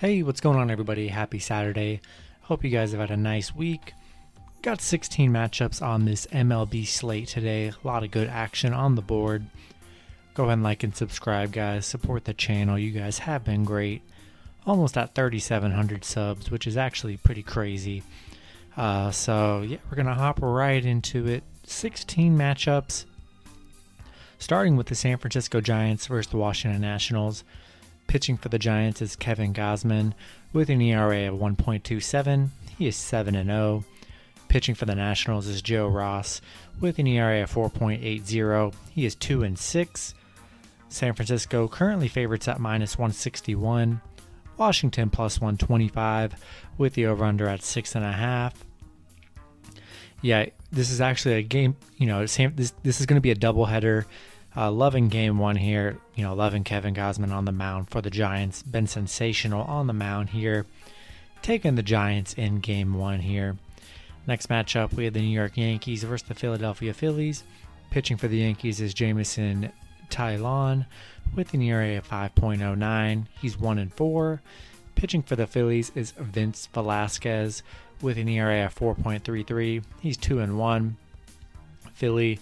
Hey, what's going on, everybody? Happy Saturday. Hope you guys have had a nice week. Got 16 matchups on this MLB slate today. A lot of good action on the board. Go ahead and like and subscribe, guys. Support the channel. You guys have been great. Almost at 3,700 subs, which is actually pretty crazy. Uh, so, yeah, we're going to hop right into it. 16 matchups. Starting with the San Francisco Giants versus the Washington Nationals. Pitching for the Giants is Kevin Gausman with an ERA of 1.27. He is 7 and 0. Pitching for the Nationals is Joe Ross with an ERA of 4.80. He is 2 and 6. San Francisco currently favorites at minus 161. Washington plus 125 with the over under at 6.5. Yeah, this is actually a game, you know, this, this is going to be a doubleheader. Uh, loving game one here. You know, loving Kevin Gausman on the mound for the Giants. Been sensational on the mound here. Taking the Giants in game one here. Next matchup, we have the New York Yankees versus the Philadelphia Phillies. Pitching for the Yankees is Jameson Taillon with an ERA of 5.09. He's 1 and 4. Pitching for the Phillies is Vince Velasquez with an ERA of 4.33. He's 2 and 1. Philly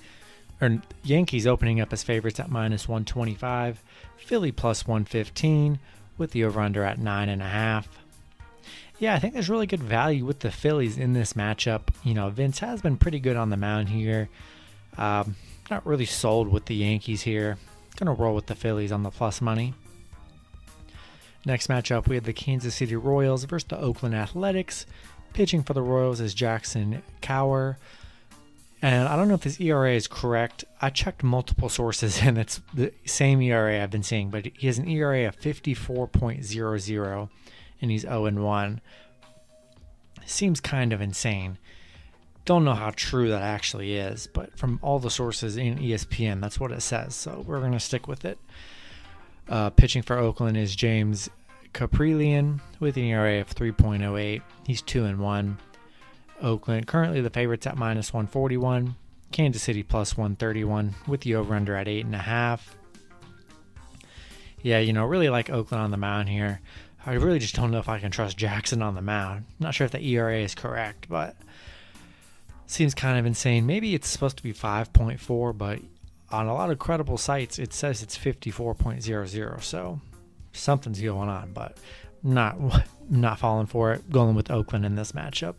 or Yankees opening up as favorites at minus 125, Philly plus 115 with the over under at 9.5. Yeah, I think there's really good value with the Phillies in this matchup. You know, Vince has been pretty good on the mound here. Um, not really sold with the Yankees here. Gonna roll with the Phillies on the plus money. Next matchup, we have the Kansas City Royals versus the Oakland Athletics. Pitching for the Royals is Jackson Kowar and I don't know if this ERA is correct. I checked multiple sources and it's the same ERA I've been seeing, but he has an ERA of 54.00 and he's 0 and 1. Seems kind of insane. Don't know how true that actually is, but from all the sources in ESPN, that's what it says. So we're going to stick with it. Uh, pitching for Oakland is James Kaprielian with an ERA of 3.08. He's 2 and 1. Oakland currently the favorites at minus 141. Kansas City plus 131 with the over under at 8.5. Yeah, you know, really like Oakland on the mound here. I really just don't know if I can trust Jackson on the mound. Not sure if the ERA is correct, but seems kind of insane. Maybe it's supposed to be 5.4, but on a lot of credible sites it says it's 54.00. So something's going on, but not not falling for it. Going with Oakland in this matchup.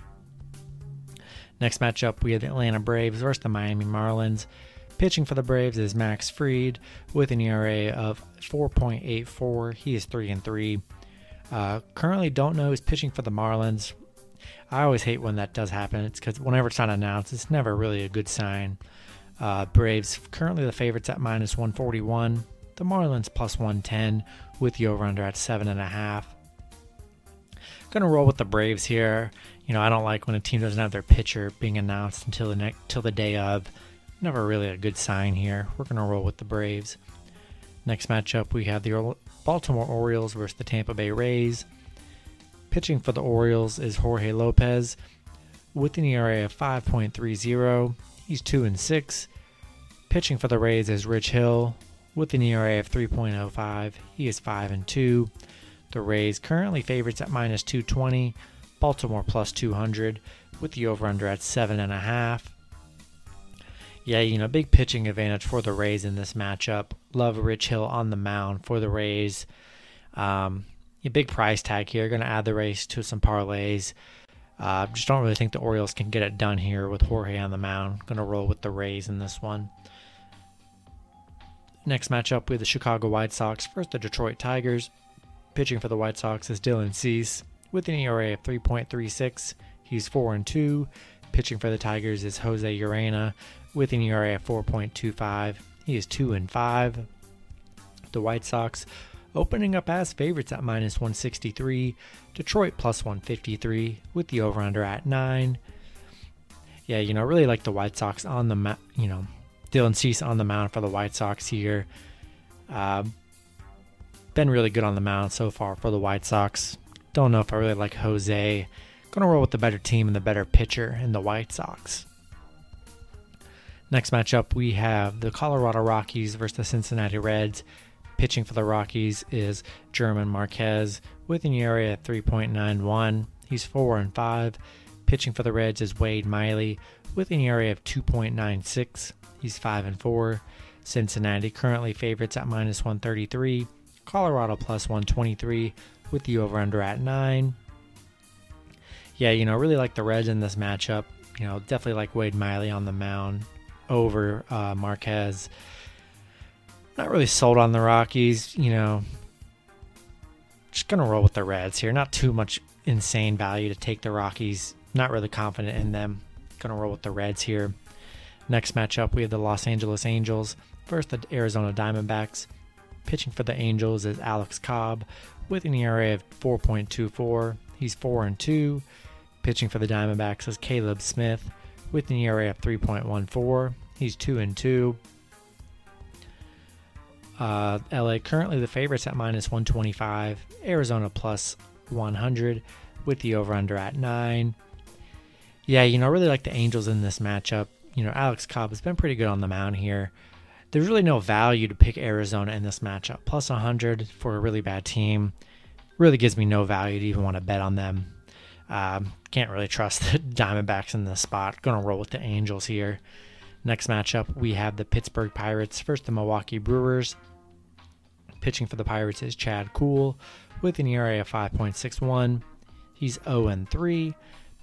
Next matchup, we have the Atlanta Braves versus the Miami Marlins. Pitching for the Braves is Max Fried with an ERA of 4.84. He is 3 and 3. Uh, currently, don't know who's pitching for the Marlins. I always hate when that does happen. It's because whenever it's not announced, it's never really a good sign. Uh, Braves currently the favorites at minus 141. The Marlins plus 110 with the over under at 7.5. Gonna roll with the Braves here. You know, I don't like when a team doesn't have their pitcher being announced until the next till the day of. Never really a good sign here. We're gonna roll with the Braves. Next matchup, we have the Baltimore Orioles versus the Tampa Bay Rays. Pitching for the Orioles is Jorge Lopez with an ERA of 5.30. He's 2 and 6. Pitching for the Rays is Rich Hill with an ERA of 3.05. He is 5 and 2. The Rays currently favorites at minus 220, Baltimore plus 200, with the over under at 7.5. Yeah, you know, big pitching advantage for the Rays in this matchup. Love Rich Hill on the mound for the Rays. Um, a big price tag here. Going to add the Rays to some parlays. Uh, just don't really think the Orioles can get it done here with Jorge on the mound. Going to roll with the Rays in this one. Next matchup with the Chicago White Sox versus the Detroit Tigers. Pitching for the White Sox is Dylan Cease with an ERA of 3.36. He's 4 and 2. Pitching for the Tigers is Jose Urena with an ERA of 4.25. He is 2 and 5. The White Sox opening up as favorites at minus 163. Detroit plus 153 with the over under at 9. Yeah, you know, I really like the White Sox on the, ma- you know, Dylan Cease on the mound for the White Sox here. Uh, been really good on the mound so far for the White Sox. Don't know if I really like Jose. Gonna roll with the better team and the better pitcher in the White Sox. Next matchup, we have the Colorado Rockies versus the Cincinnati Reds. Pitching for the Rockies is German Marquez with an ERA of 3.91. He's 4 and 5. Pitching for the Reds is Wade Miley with an ERA of 2.96. He's 5 and 4. Cincinnati currently favorites at minus 133. Colorado plus 123 with the over under at 9. Yeah, you know, really like the Reds in this matchup. You know, definitely like Wade Miley on the mound over uh, Marquez. Not really sold on the Rockies. You know, just gonna roll with the Reds here. Not too much insane value to take the Rockies. Not really confident in them. Gonna roll with the Reds here. Next matchup, we have the Los Angeles Angels versus the Arizona Diamondbacks. Pitching for the Angels is Alex Cobb with an ERA of 4.24. He's 4 and 2. Pitching for the Diamondbacks is Caleb Smith with an ERA of 3.14. He's 2 and 2. Uh, LA currently the favorites at minus 125. Arizona plus 100 with the over under at 9. Yeah, you know, I really like the Angels in this matchup. You know, Alex Cobb has been pretty good on the mound here. There's really no value to pick Arizona in this matchup. Plus 100 for a really bad team really gives me no value to even want to bet on them. Um, can't really trust the Diamondbacks in this spot. Going to roll with the Angels here. Next matchup, we have the Pittsburgh Pirates versus the Milwaukee Brewers. Pitching for the Pirates is Chad Kuhl with an ERA of 5.61. He's 0 3.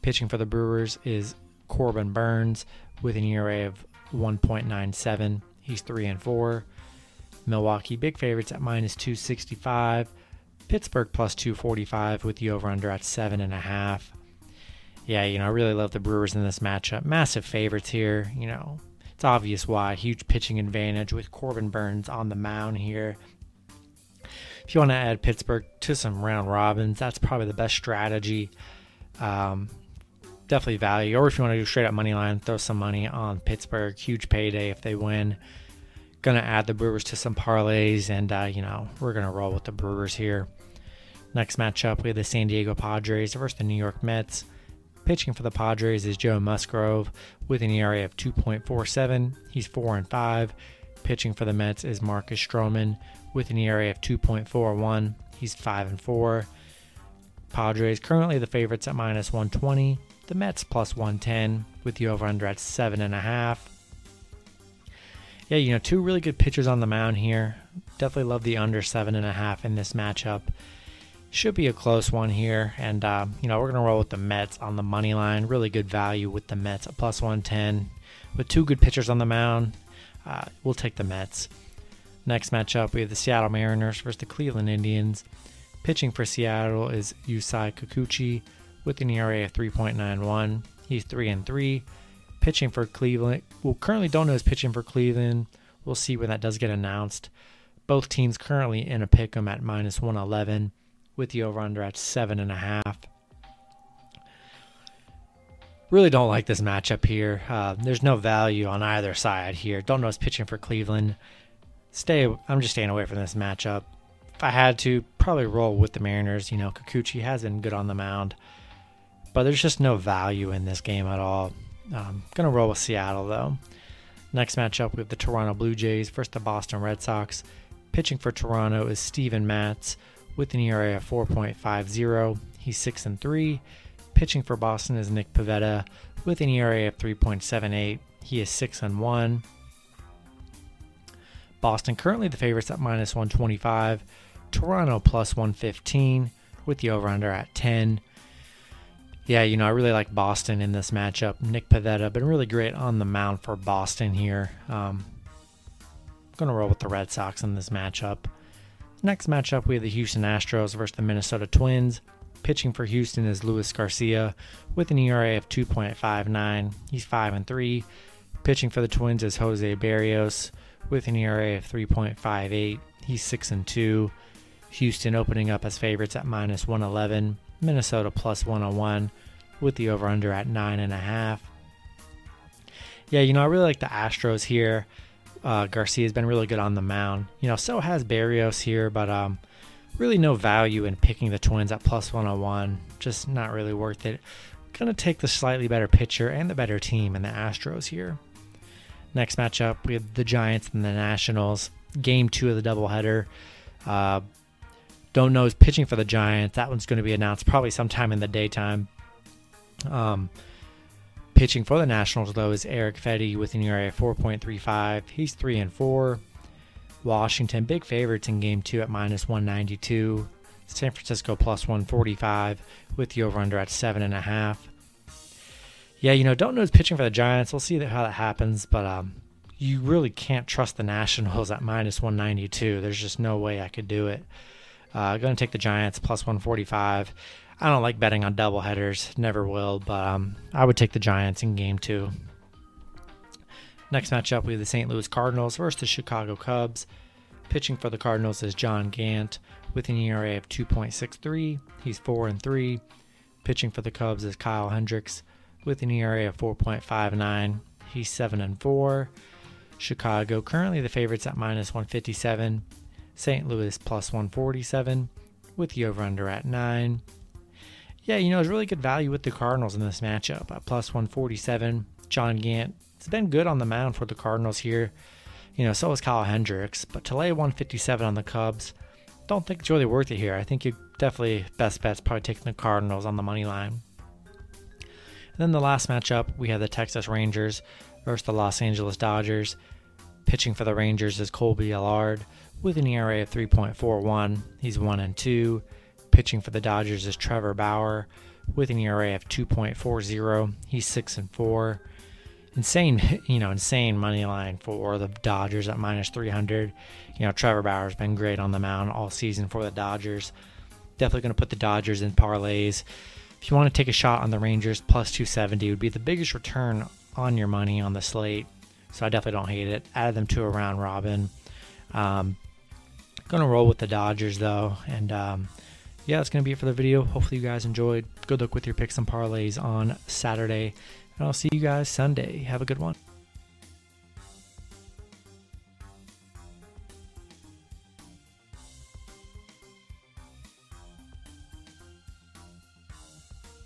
Pitching for the Brewers is Corbin Burnes with an ERA of 1.97. He's 3 and 4. Milwaukee big favorites at minus 265. Pittsburgh plus 245 with the over under at 7.5. Yeah, you know, I really love the Brewers in this matchup. Massive favorites here. You know, it's obvious why. Huge pitching advantage with Corbin Burnes on the mound here. If you want to add Pittsburgh to some round robins, that's probably the best strategy. Um, definitely value. Or if you want to do straight up money line, throw some money on Pittsburgh. Huge payday if they win. Gonna add the Brewers to some parlays, and uh, you know we're gonna roll with the Brewers here. Next matchup, we have the San Diego Padres versus the New York Mets. Pitching for the Padres is Joe Musgrove with an ERA of 2.47. He's 4 and 5. Pitching for the Mets is Marcus Stroman with an ERA of 2.41. He's 5 and 4. Padres currently the favorites at minus 120. The Mets plus 110 with the over under at 7.5. Yeah, you know, two really good pitchers on the mound here. Definitely love the under 7.5 in this matchup. Should be a close one here. And, uh, you know, we're going to roll with the Mets on the money line. Really good value with the Mets at plus 110. With two good pitchers on the mound, uh, we'll take the Mets. Next matchup, we have the Seattle Mariners versus the Cleveland Indians. Pitching for Seattle is Yusei Kikuchi with an ERA of 3.91. He's 3 and 3. Pitching for Cleveland. Well, currently don't know his pitching for Cleveland. We'll see when that does get announced. Both teams currently in a pick 'em at minus 111 with the over under at 7.5. Really don't like this matchup here. Uh, there's no value on either side here. Don't know his pitching for Cleveland. Stay. I'm just staying away from this matchup. If I had to, probably roll with the Mariners. You know, Kikuchi has been good on the mound but there's just no value in this game at all. Um, gonna roll with Seattle though. Next matchup, we have the Toronto Blue Jays versus the Boston Red Sox. Pitching for Toronto is Steven Matz with an ERA of 4.50. He's 6 and 3. Pitching for Boston is Nick Pivetta with an ERA of 3.78. He is 6 and 1. Boston currently the favorites at minus 125. Toronto plus 115 with the over under at 10. Yeah, you know, I really like Boston in this matchup. Nick Pivetta been really great on the mound for Boston here. Um, going to roll with the Red Sox in this matchup. Next matchup, we have the Houston Astros versus the Minnesota Twins. Pitching for Houston is Luis Garcia with an ERA of 2.59. He's 5 and 3. Pitching for the Twins is Jose Berrios with an ERA of 3.58. He's 6 and 2. Houston opening up as favorites at minus 111. Minnesota plus 101 with the over under at 9.5. Yeah, you know, I really like the Astros here. Uh, Garcia's been really good on the mound. You know, so has Berrios here, but um, really no value in picking the Twins at plus 101. Just not really worth it. Gonna take the slightly better pitcher and the better team in the Astros here. Next matchup, we have the Giants and the Nationals. Game two of the doubleheader. Uh, Don't know is pitching for the Giants. That one's going to be announced probably sometime in the daytime. Um, pitching for the Nationals though is Eric Fedde with an ERA of 4.35. He's three and four. Washington big favorites in Game Two at minus 192. San Francisco plus 145 with the over under at seven and a half. Yeah, you know, don't know is pitching for the Giants. We'll see how that happens, but um, you really can't trust the Nationals at minus 192. There's just no way I could do it. Uh, going to take the Giants plus 145. I don't like betting on double headers, never will, but um, I would take the Giants in game two. Next matchup, we have the St. Louis Cardinals versus the Chicago Cubs. Pitching for the Cardinals is John Gant with an ERA of 2.63. He's 4 and 3. Pitching for the Cubs is Kyle Hendricks with an ERA of 4.59. He's 7 and 4. Chicago currently the favorites at minus 157. St. Louis plus 147 with the over under at 9. Yeah, you know, it's really good value with the Cardinals in this matchup at plus 147. John Gant, it's been good on the mound for the Cardinals here. You know, so is Kyle Hendricks, but to lay 157 on the Cubs, don't think it's really worth it here. I think you definitely best bet's probably taking the Cardinals on the money line. And then the last matchup, we have the Texas Rangers versus the Los Angeles Dodgers. Pitching for the Rangers is Kolby Allard with an ERA of 3.41. He's 1 and 2. Pitching for the Dodgers is Trevor Bauer with an ERA of 2.40. He's 6 and 4. Insane, you know, insane money line for the Dodgers at minus 300. You know, Trevor Bauer's been great on the mound all season for the Dodgers. Definitely going to put the Dodgers in parlays. If you want to take a shot on the Rangers, plus 270 would be the biggest return on your money on the slate. So I definitely don't hate it. Added them to a round robin. Um, gonna roll with the Dodgers though, and um, yeah, that's gonna be it for the video. Hopefully you guys enjoyed. Good luck with your picks and parlays on Saturday, and I'll see you guys Sunday. Have a good one.